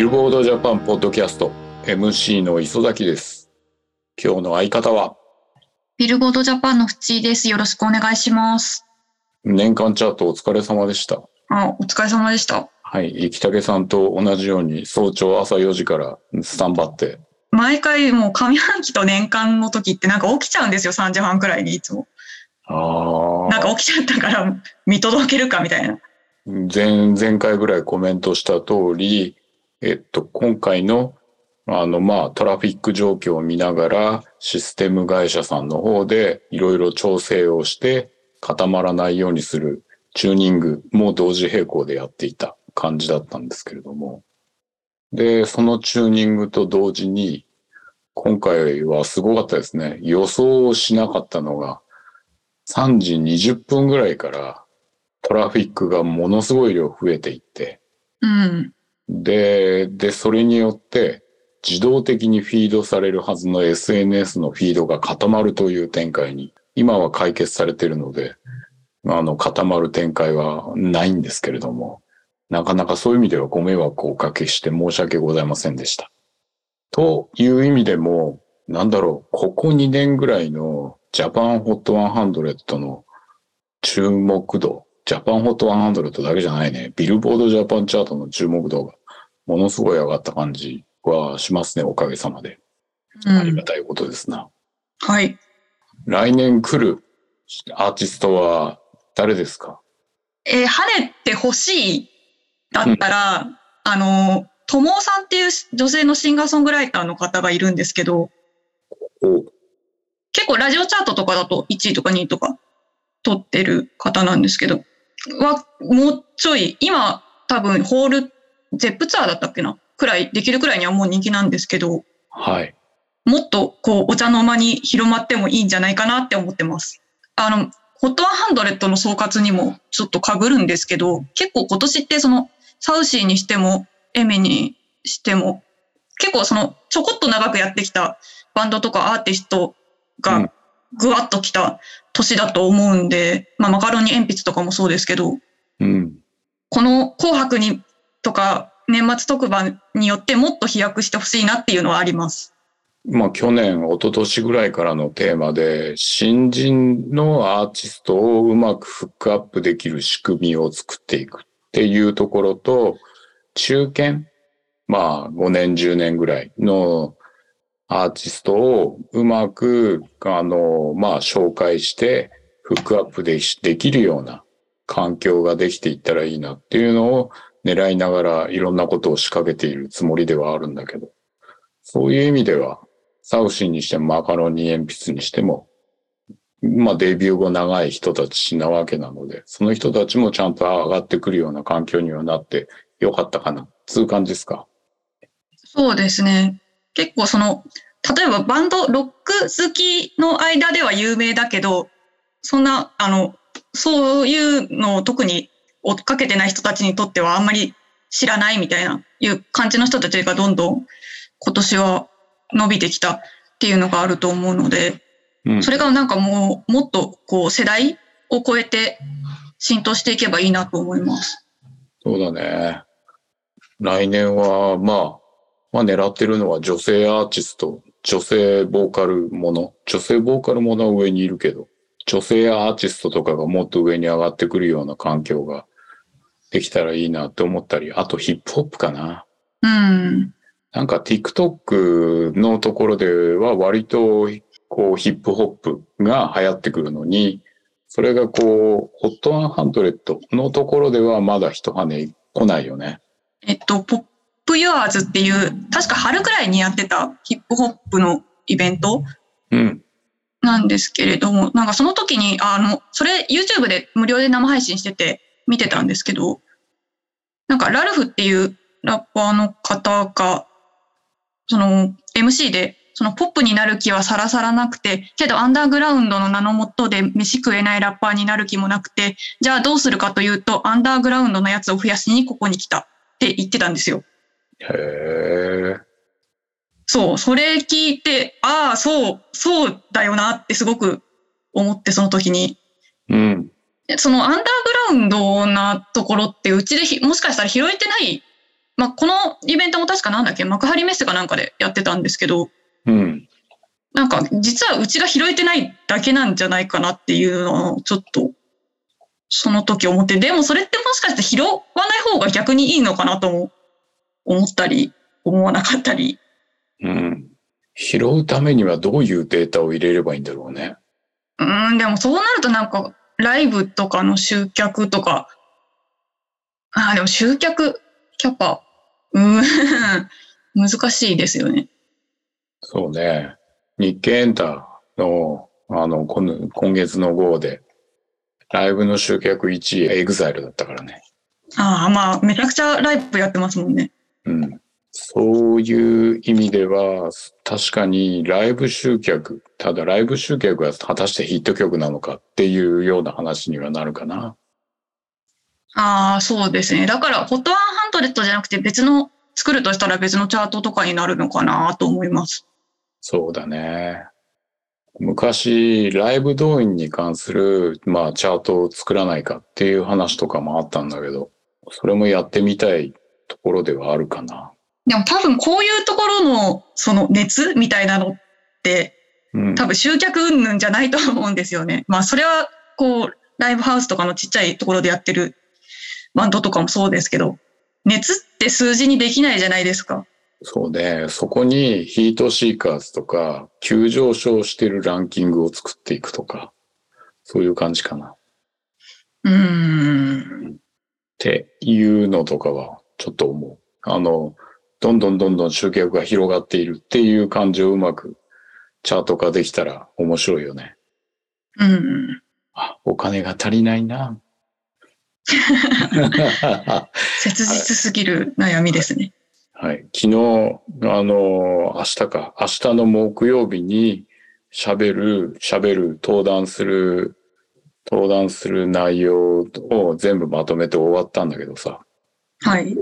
ルボードジャパンポッドキャスト MC の磯崎です。今日の相方は？ビルボードジャパンの淵井です。よろしくお願いします。年間チャートお疲れ様でした。あ、お疲れ様でした。はい。生竹さんと同じように早朝朝4時からスタンバって。毎回もう上半期と年間の時ってなんか起きちゃうんですよ。3時半くらいにいつも。あなんか起きちゃったから見届けるかみたいな。前、前回ぐらいコメントした通り、えっと、今回のあの、まあ、トラフィック状況を見ながら、システム会社さんの方でいろいろ調整をして固まらないようにするチューニングも同時並行でやっていた感じだったんですけれども。で、そのチューニングと同時に、今回はすごかったですね。予想をしなかったのが、3時20分ぐらいからトラフィックがものすごい量増えていって、うん。で、で、それによって自動的にフィードされるはずの SNS のフィードが固まるという展開に、今は解決されているので、あの、固まる展開はないんですけれども、なかなかそういう意味ではご迷惑をおかけして申し訳ございませんでした。という意味でも、なんだろう、ここ2年ぐらいのジャパンホット100の注目度、ジャパンホット100だけじゃないね、ビルボードジャパンチャートの注目度がものすごい上がった感じはしますね、おかげさまで。うんありが、たいことですな。はい。来年来るアーティストは誰ですか？えー晴れて欲しいだったら、あの、ともさんっていう女性のシンガーソングライターの方がいるんですけど、お結構ラジオチャートとかだと1位とか2位とか取ってる方なんですけど、は、もうちょい、今多分ホール、ゼップツアーだったっけな？くらい、できるくらいにはもう人気なんですけど、はい。もっとこうお茶の間に広まってもいいんじゃないかなって思ってます。あの、ホット100の総括にもちょっと被るんですけど、結構今年ってそのサウシーにしてもエメにしても、結構そのちょこっと長くやってきたバンドとかアーティストうんがぐわっときた年だと思うんで、まあマカロニ鉛筆とかもそうですけど、うん。この紅白にとか年末特番によってもっと飛躍してほしいなっていうのはあります。まあ去年、一昨年ぐらいからのテーマで、新人のアーティストをうまくフックアップできる仕組みを作っていくっていうところと、中堅、まあ5年、10年ぐらいのアーティストをうまく、あの、まあ紹介して、フックアップでできるような環境ができていったらいいなっていうのを狙いながらいろんなことを仕掛けているつもりではあるんだけど、そういう意味では、サウシーにしてもマカロニ鉛筆にしても、まあデビュー後長い人たちなわけなので、その人たちもちゃんと上がってくるような環境にはなってよかったかな、つう感じですか？そうですね。結構その、例えばバンド、ロック好きの間では有名だけど、そんな、あの、そういうのを特に追っかけてない人たちにとってはあんまり知らないみたいな、いう感じの人たちがどんどん今年は伸びてきたっていうのがあると思うので、うんそれがなんかもう、もっとこう世代を超えて浸透していけばいいなと思います。そうだね。来年は、まあ、まあ狙ってるのは女性アーティスト、女性ボーカルもの、女性ボーカルものは上にいるけど、女性アーティストとかがもっと上に上がってくるような環境ができたらいいなって思ったり、あとヒップホップかな。うん。なんか TikTok のところでは割とこうヒップホップが流行ってくるのに、それがこう、ホット100のところではまだ一跳ね来ないよね。えっと、ポップユアーズっていう、確か春くらいにやってたヒップホップのイベントうん。なんですけれども、なんかその時に、あの、それ YouTube で無料で生配信してて見てたんですけど、なんかラルフっていうラッパーの方が、その MC で、そのポップになる気はさらさらなくて、けどアンダーグラウンドの名のもとで飯食えないラッパーになる気もなくて、じゃあどうするかというと、アンダーグラウンドのやつを増やしにここに来たって言ってたんですよ。へえ。そう、それ聞いて、ああ、そう、そうだよなってすごく思って、その時に。うん。でそのアンダーグンドなところってうちでひもしかしたら拾えてないまあ、このイベントも確かなんだっけ、幕張メッセかなんかでやってたんですけど、うん。なんか実はうちが拾えてないだけなんじゃないかなっていうのをちょっと、その時思って、でもそれってもしかして拾わない方が逆にいいのかなとも思ったり、思わなかったり。うん。拾うためにはどういうデータを入れればいいんだろうね。うーん、でもそうなるとなんか、ライブとかの集客とか、ああ、でも集客、キャパ、うーん、難しいですよね。そうね。日経エンタの、あの、この今月の号で、ライブの集客1位、エグザイルだったからね。ああ、まあ、めちゃくちゃライブやってますもんね。うん。そういう意味では、確かにライブ集客、ただライブ集客が果たしてヒット曲なのかっていうような話にはなるかな。ああ、そうですね。だから、ホットワンハンドレットじゃなくて別の、作るとしたら別のチャートとかになるのかなと思います。そうだね。昔、ライブ動員に関する、まあ、チャートを作らないかっていう話とかもあったんだけど、それもやってみたいところではあるかな。でも多分こういうところの、その熱みたいなのって、うん。多分集客云々じゃないと思うんですよね。まあそれはこうライブハウスとかのちっちゃいところでやってるバンドとかもそうですけど、熱って数字にできないじゃないですか。そうね。そこにヒートシーカーズとか、急上昇してるランキングを作っていくとか、そういう感じかな。っうーん。ていうのとかは、ちょっと思う。あの、どんどんどんどん集客が広がっているっていう感じをうまくチャート化できたら面白いよね。うん。あ、お金が足りないな。切実すぎる悩みですね。はい。昨日、あの、明日か、明日の木曜日に喋る、喋る、登壇する、登壇する内容を全部まとめて終わったんだけどさ、はい。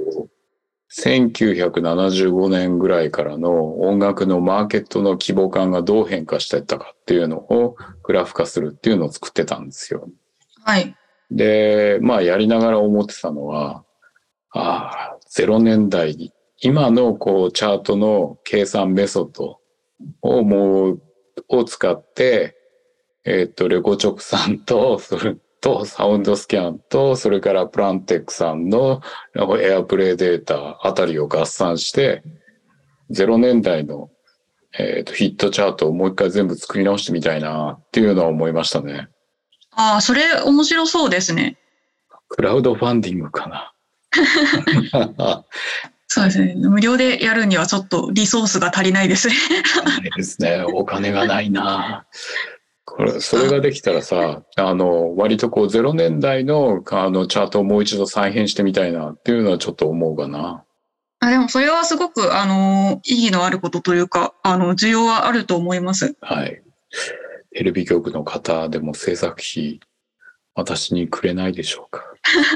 1975年ぐらいからの音楽のマーケットの規模感がどう変化していったかっていうのをグラフ化するっていうのを作ってたんですよ。はい。で、まあやりながら思ってたのは、ああ、0年代に、今のこうチャートの計算メソッドをもう、を使って、えっ、と、レコチョクさんと、それとサウンドスキャンと、それからプランテックさんのエアプレイデータあたりを合算して、0年代の、えーとヒットチャートをもう一回全部作り直してみたいなっていうのは思いましたね。ああ、それ面白そうですね。クラウドファンディングかな。そうですね。無料でやるにはちょっとリソースが足りないですね。ですね。お金がないな。これ、それができたらさ、あの、割とこう0年代のあのチャートをもう一度再編してみたいなっていうのはちょっと思うかな。あでもそれはすごく、あの、意義のあることというか、あの、需要はあると思います。はい。テレビ局の方でも制作費、私にくれないでしょうか。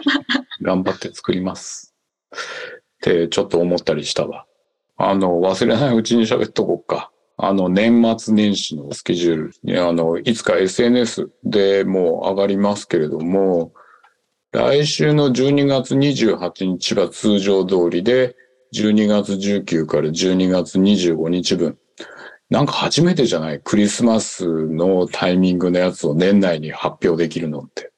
頑張って作ります。ってちょっと思ったりしたわ。あの、忘れないうちに喋っとこうか。あの、年末年始のスケジュールね、あの、いつか SNS でもう上がりますけれども、来週の12月28日は通常通りで、12月19から12月25日分。なんか初めてじゃない？クリスマスのタイミングのやつを年内に発表できるのって。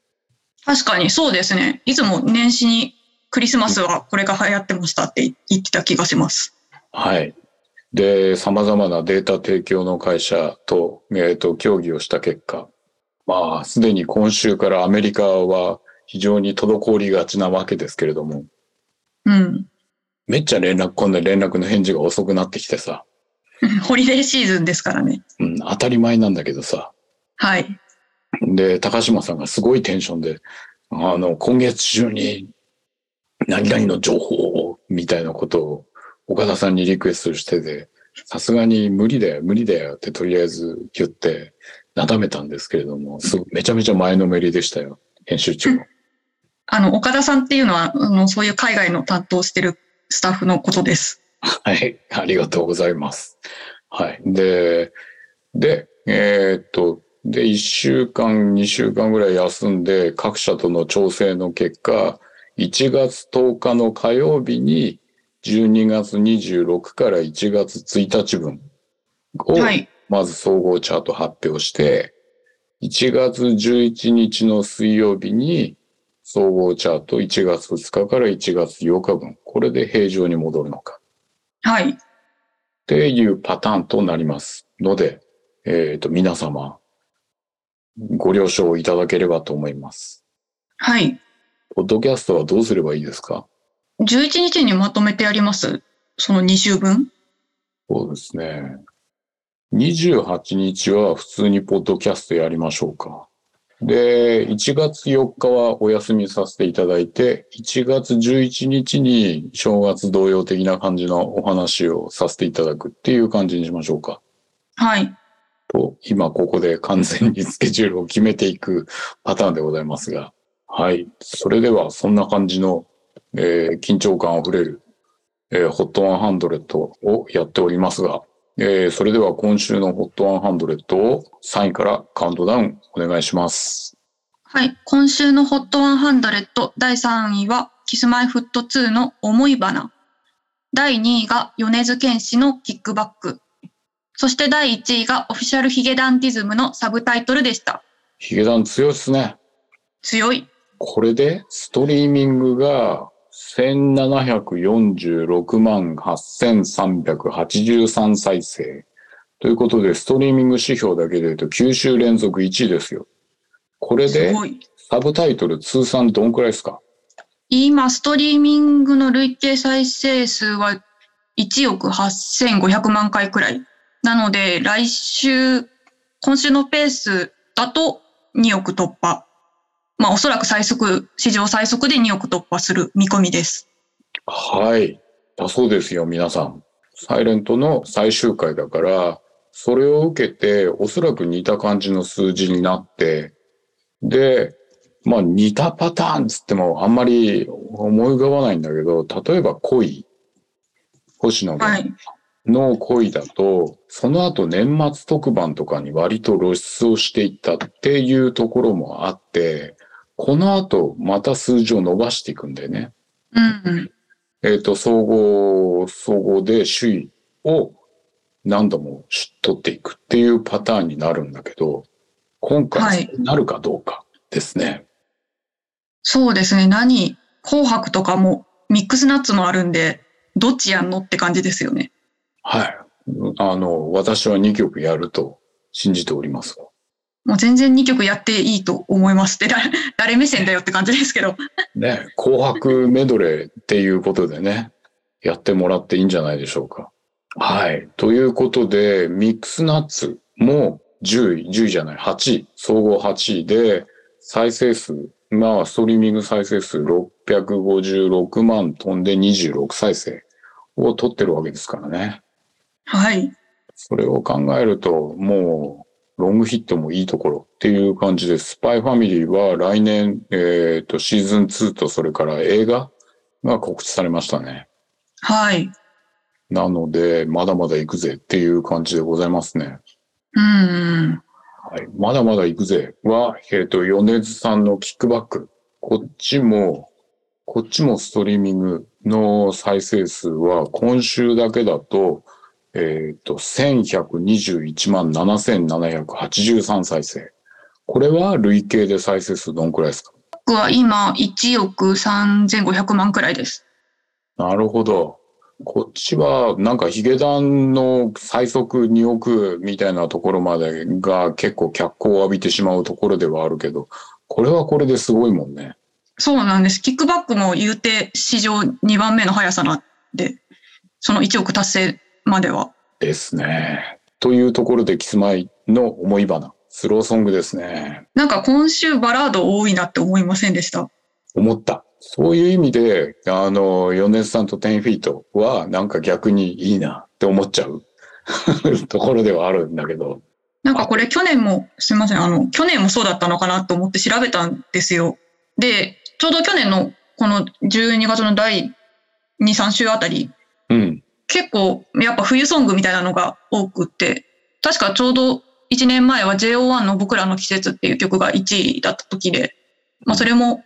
確かにそうですね。いつも年始にクリスマスはこれが流行ってましたって言ってた気がします。はい。で、様々なデータ提供の会社と、えっ、と、協議をした結果、まあ、すでに今週からアメリカは非常に滞りがちなわけですけれども、うん。めっちゃ連絡、今度連絡の返事が遅くなってきてさ、ホリデーシーズンですからね。うん、当たり前なんだけどさ、はい。で、高島さんがすごいテンションで、あの、今月中に何々の情報を、みたいなことを岡田さんにリクエストしてて、さすがに無理だよ、無理だよってとりあえず言って、なだめたんですけれども、すごいめちゃめちゃ前のめりでしたよ、編集長。あの、岡田さんっていうのは、あの、そういう海外の担当してるスタッフのことです。はい、ありがとうございます。はい。で、で、えーっと、で、1週間、2週間ぐらい休んで、各社との調整の結果、1月10日の火曜日に、12月26から1月1日分を、はい。まず総合チャート発表して、1月11日の水曜日に総合チャート1月2日から1月8日分、これで平常に戻るのかはい。っていうパターンとなりますので、えっ、と、皆様、ご了承いただければと思います。はい。ポッドキャストはどうすればいいですか？11日にまとめてやります？その2週分？そうですね。28日は普通にポッドキャストやりましょうか。で、1月4日はお休みさせていただいて、1月11日に正月同様的な感じのお話をさせていただくっていう感じにしましょうか。はい。と、今ここで完全にスケジュールを決めていくパターンでございますが。はい。それではそんな感じの、えー緊張感あふれる、えー、ホット100をやっておりますが、えーそれでは今週のホット100を3位からカウントダウンお願いします。はい。今週の HOT100 第3位は、キスマイフット2の思い花。第2位が米津玄師のキックバック。そして第1位がオフィシャルヒゲダンディズムのサブタイトルでした。ヒゲダン強いですね。強い。これでストリーミングが1746万8383再生。ということで、ストリーミング指標だけで言うと9週連続1位ですよ。これすで。サブタイトル通算どんくらいですか今、ストリーミングの累計再生数は1億8500万回くらい。なので、来週、今週のペースだと2億突破。まあ、おそらく最速、史上最速で2億突破する見込みです。はい。だそうですよ、皆さん。サイレントの最終回だから、それを受けて、おそらく似た感じの数字になって、で、まあ似たパターンつってもあんまり思い浮かばないんだけど、例えば恋。星野はい。の恋だと、その後年末特番とかに割と露出をしていったっていうところもあって、この後また数字を伸ばしていくんだよね。うん。えっ、と、総合、総合で首位を何度も取っていくっていうパターンになるんだけど、今はい回なるかどうかですね。そうですね。何紅白とかもミックスナッツもあるんで、どっちやんのって感じですよね。はい。あの、私は2曲やると信じておりますが。もう全然2曲やっていいと思いますって、誰 誰目線だよって感じですけど。ね、紅白メドレーっていうことでね、やってもらっていいんじゃないでしょうか。はい。ということで、ミックスナッツも10位、10位じゃない、8位、総合8位で、再生数、まあ、ストリーミング再生数656万飛んで26再生を取ってるわけですからね。はい。それを考えると、もう、ロングヒットもいいところっていう感じです。スパイファミリーは来年、えっ、と、シーズン2とそれから映画が告知されましたね。はい。なので、まだまだ行くぜっていう感じでございますね。うん。はい。まだまだ行くぜは、えっ、と、米津さんのキックバック。こっちも、こっちもストリーミングの再生数は今週だけだと、えっ、と、1121万7783再生。これは累計で再生数どんくらいですか？僕は今1億3500万くらいです。なるほど。こっちは、なんかヒゲダンの最速2億みたいなところまでが結構脚光を浴びてしまうところではあるけど、これはこれですごいもんね。そうなんです。キックバックも言うて史上2番目の速さなんで、その1億達成までは。ですね。というところでキスマイの思い花、スローソングですね。なんか今週バラード多いなって思いませんでした？思った。そういう意味で、あの、米津さんと10フィートはなんか逆にいいなって思っちゃう ところではあるんだけど。なんかこれ去年も、すみません、あの、去年もそうだったのかなと思って調べたんですよ。で、ちょうど去年のこの12月の第2、3週あたり、うん。結構やっぱ冬ソングみたいなのが多くって、確かちょうど1年前は JO1 の僕らの季節っていう曲が1位だった時で、まあそれも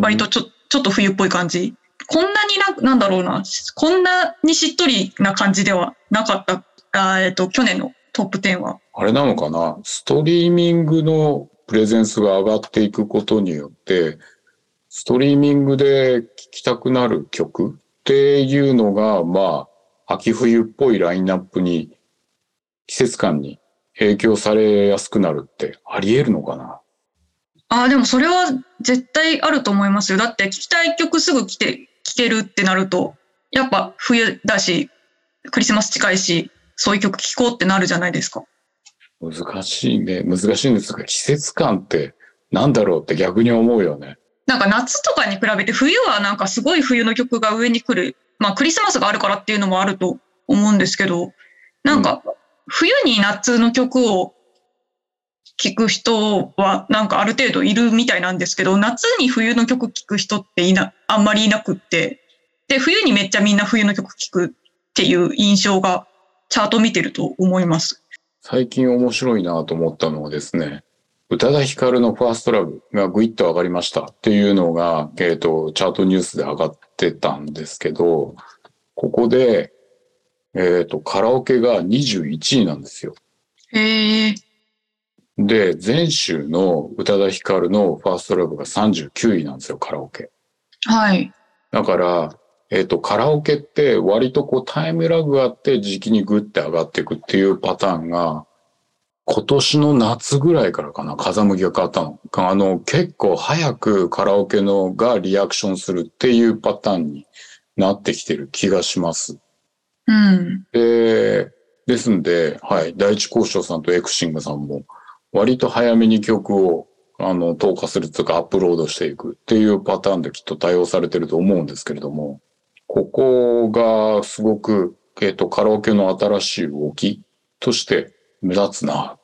割とちょちょっと冬っぽい感じ。こんなにな、なんだろうな、こんなにしっとりな感じではなかった、あえっ、と、去年のトップ10は。あれなのかな？ストリーミングのプレゼンスが上がっていくことによって、ストリーミングで聴きたくなる曲っていうのが、まあ、秋冬っぽいラインナップに、季節感に影響されやすくなるってあり得るのかな？ああ、でもそれは絶対あると思いますよ。だって聞きたい曲すぐ来て、聴けるってなると、やっぱ冬だし、クリスマス近いし、そういう曲聴こうってなるじゃないですか。難しいね。難しいんですが、季節感ってなんだろうって逆に思うよね。なんか夏とかに比べて冬はなんかすごい冬の曲が上に来る。まあクリスマスがあるからっていうのもあると思うんですけど、なんか冬に夏の曲を聴く人はなんかある程度いるみたいなんですけど、夏に冬の曲聴く人っていな、あんまりいなくって、で、冬にめっちゃみんな冬の曲聴くっていう印象がチャート見てると思います。最近面白いなと思ったのはですね、宇多田ヒカルのファーストラブがグイッと上がりましたっていうのが、えっ、と、チャートニュースで上がってたんですけど、ここで、えっ、と、カラオケが21位なんですよ。へえ。で、前週の宇多田ヒカルのファーストラブが39位なんですよ、カラオケ。はい。だから、えっ、と、カラオケって割とこうタイムラグがあって時期にグッて上がっていくっていうパターンが、今年の夏ぐらいからかな、風向きが変わったの。あの、結構早くカラオケのがリアクションするっていうパターンになってきてる気がします。うん。で、ですんで、はい、第一交渉さんとエクシングさんも、割と早めに曲を、あの、投下するというかアップロードしていくっていうパターンできっと対応されてると思うんですけれども、ここがすごく、えっ、と、カラオケの新しい動きとして目立つな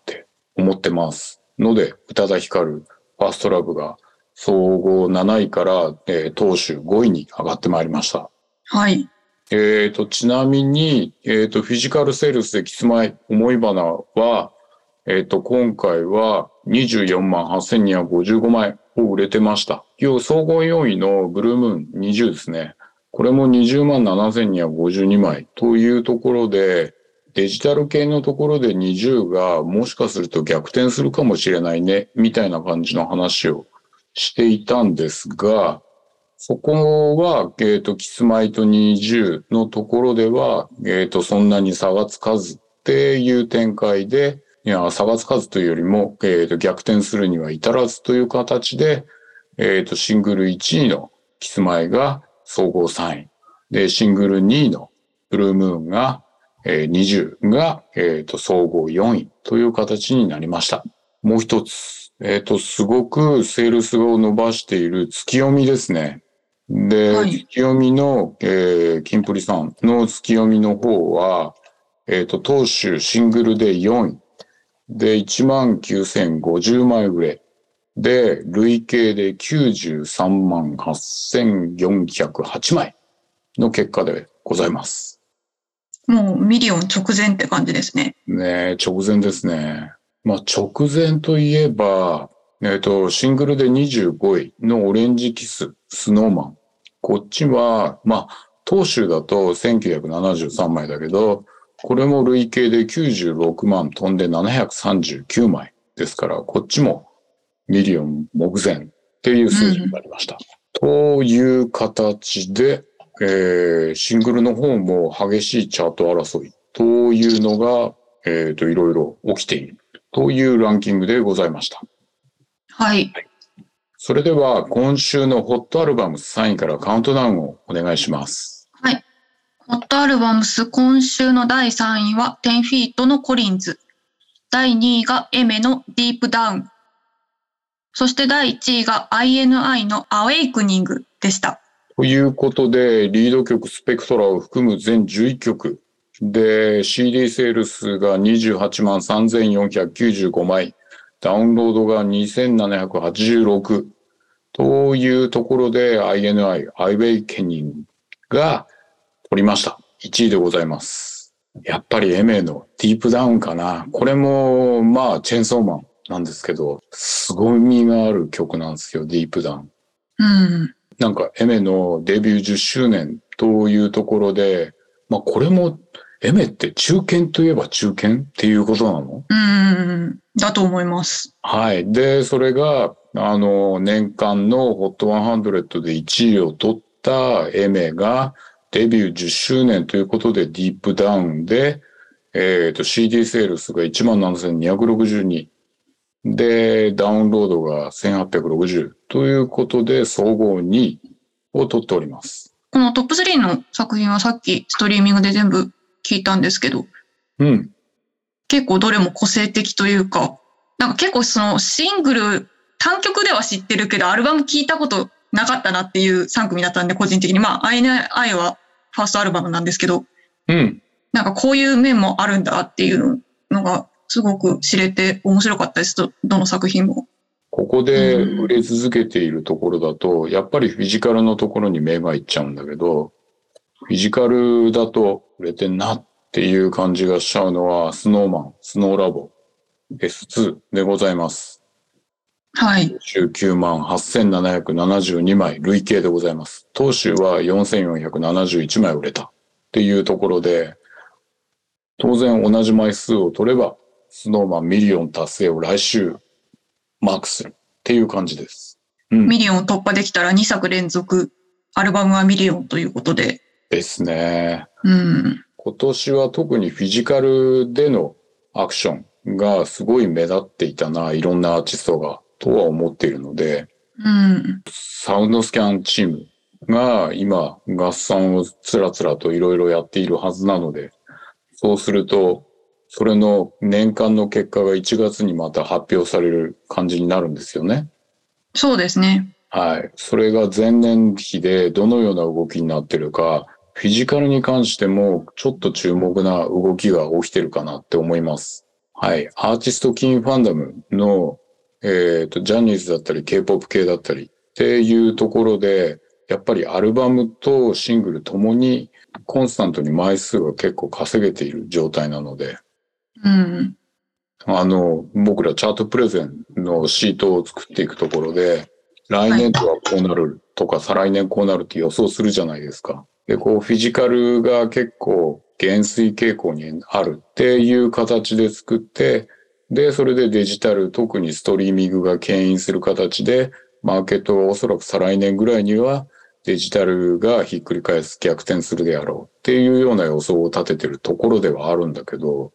思ってます。ので、宇多田ヒカル、ファーストラブが総合7位から、えー、当週5位に上がってまいりました。はい。えっ、と、ちなみに、えっ、と、フィジカルセールスでキスマイ思い花は、えっ、と、今回は24万8255枚を売れてました。要総合4位のブルームーン20ですね。これも20万7252枚というところで、デジタル系のところで20がもしかすると逆転するかもしれないね、みたいな感じの話をしていたんですが、そこは、えっ、と、キスマイと20のところでは、えっ、と、そんなに差がつかずっていう展開で、いや、差がつかずというよりも、えっ、と、逆転するには至らずという形で、えっ、と、シングル1位のキスマイが総合3位。で、シングル2位のブルームーンが、えー20が、えっ、と、総合4位という形になりました。もう一つ、えっ、と、すごくセールスを伸ばしているツキヨミですね。で、はいツキヨミの、えー、キンプリさんのツキヨミの方は、えっ、と、当週シングルで4位。で、19,050枚売れ。で、累計で93万8408枚の結果でございます。もうミリオン直前って感じですね。ねえ直前ですね。まあ、直前といえば、えっ、と、シングルで25位のオレンジ kiss、スノーマン。こっちは、まあ、当週だと1973枚だけど、これも累計で96万飛んで739枚ですから、こっちもミリオン目前っていう数字になりました。という形で、えーシングルの方も激しいチャート争いというのが、えっ、と、いろいろ起きているというランキングでございました。はい。それでは、今週のホットアルバム3位からカウントダウンをお願いします。はい。ホットアルバムス今週の第3位は10フィートのコリンズ。第2位がエメのディープダウン。そして第1位が INI のアウェイクニングでした。ということで、リード曲スペクトラを含む全11曲で CD セールスが28万3495枚、ダウンロードが2786というところで INI、アイウェイケニングが取りました。1位でございます。やっぱりエメのディープダウンかな。これも、まあ、チェンソーマンなんですけど、凄みがある曲なんですよ、ディープダウン。うん。なんかエメのデビュー10周年というところで、まあこれもエメって中堅といえば中堅っていうことなの？うん、だと思います。はい。で、それが、あの、年間の HOT100 で1位を取ったエメがデビュー10周年ということでディープダウンで、えっ、と CD セールスが17,262。で、ダウンロードが1860ということで総合2位を取っております。このトップ3の作品はさっきストリーミングで全部聞いたんですけど、うん。結構どれも個性的というか、なんか結構そのシングル、単曲では知ってるけど、アルバム聞いたことなかったなっていう3組だったんで、個人的に。まあ、I Know I はファーストアルバムなんですけど、うん。なんかこういう面もあるんだっていうのがすごく知れて面白かったです。どどの作品も。ここで売れ続けているところだと、やっぱりフィジカルのところに目がいっちゃうんだけど、フィジカルだと売れてんなっていう感じがしちゃうのは、スノーマン、スノーラボ、S2 でございます。はい。19万8772枚累計でございます。当週は4471枚売れたっていうところで、当然同じ枚数を取れば、スノーマンミリオン達成を来週マークするっていう感じです。うん。ミリオンを突破できたら2作連続、アルバムはミリオンということで。ですね。うん。今年は特にフィジカルでのアクションがすごい目立っていたな、いろんなアーティストが、とは思っているので、うん。サウンドスキャンチームが今合算をつらつらといろいろやっているはずなので、そうすると、それの年間の結果が1月にまた発表される感じになるんですよね。そうですね。はい。それが前年比でどのような動きになってるか、フィジカルに関してもちょっと注目な動きが起きてるかなって思います。はい。アーティストキンファンダムの、えっ、と、ジャニーズだったり K-POP 系だったりっていうところで、やっぱりアルバムとシングルともにコンスタントに枚数が結構稼げている状態なので、うん。あの、僕らチャートプレゼンのシートを作っていくところで、来年度はこうなるとか、再来年こうなるって予想するじゃないですか。で、こう、フィジカルが結構減衰傾向にあるっていう形で作って、で、それでデジタル、特にストリーミングが牽引する形で、マーケットはおそらく再来年ぐらいにはデジタルがひっくり返す、逆転するであろうっていうような予想を立ててるところではあるんだけど、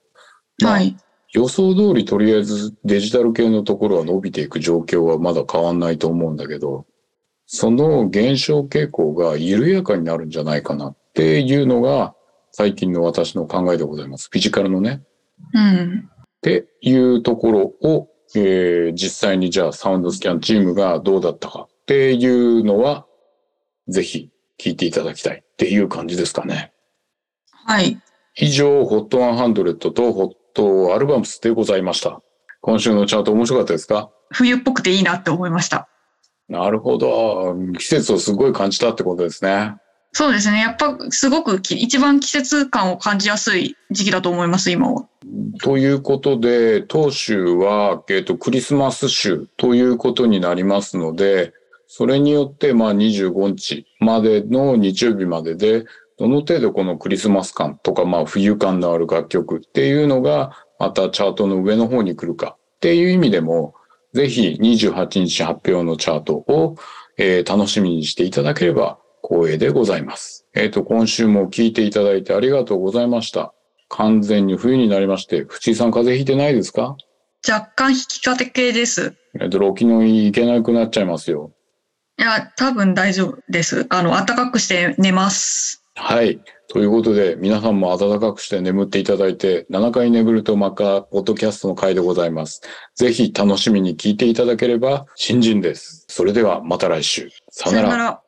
まあはい。予想通りとりあえずデジタル系のところは伸びていく状況はまだ変わんないと思うんだけど、その減少傾向が緩やかになるんじゃないかなっていうのが最近の私の考えでございます。フィジカルのね。うん。っていうところを、えー実際にじゃあサウンドスキャンチームがどうだったかっていうのは、ぜひ聞いていただきたいっていう感じですかね。はい。以上、HOT100 と HOT アルバムスでございました。今週のチャート面白かったですか？冬っぽくていいなって思いました。なるほど。季節をすごい感じたってことですね。そうですね。やっぱすごくき一番季節感を感じやすい時期だと思います、今は。ということで、当週は、えっと、クリスマス週ということになりますので、それによって、まあ、25日までの日曜日までで、どの程度このクリスマス感とか、まあ、冬感のある楽曲っていうのが、またチャートの上の方に来るかっていう意味でも、ぜひ28日発表のチャートを、えー楽しみにしていただければ光栄でございます。えっ、と、今週も聞いていただいてありがとうございました。完全に冬になりまして、藤井さん風邪ひいてないですか？若干引き立て系です。えっと、ロキノイ行けなくなっちゃいますよ。いや、多分大丈夫です。あの、暖かくして寝ます。はい。ということで、皆さんも暖かくして眠っていただいて、7回眠るとまた、ポッドキャストの回でございます。ぜひ楽しみに聞いていただければ、新人です。それではまた来週。さよな。ら。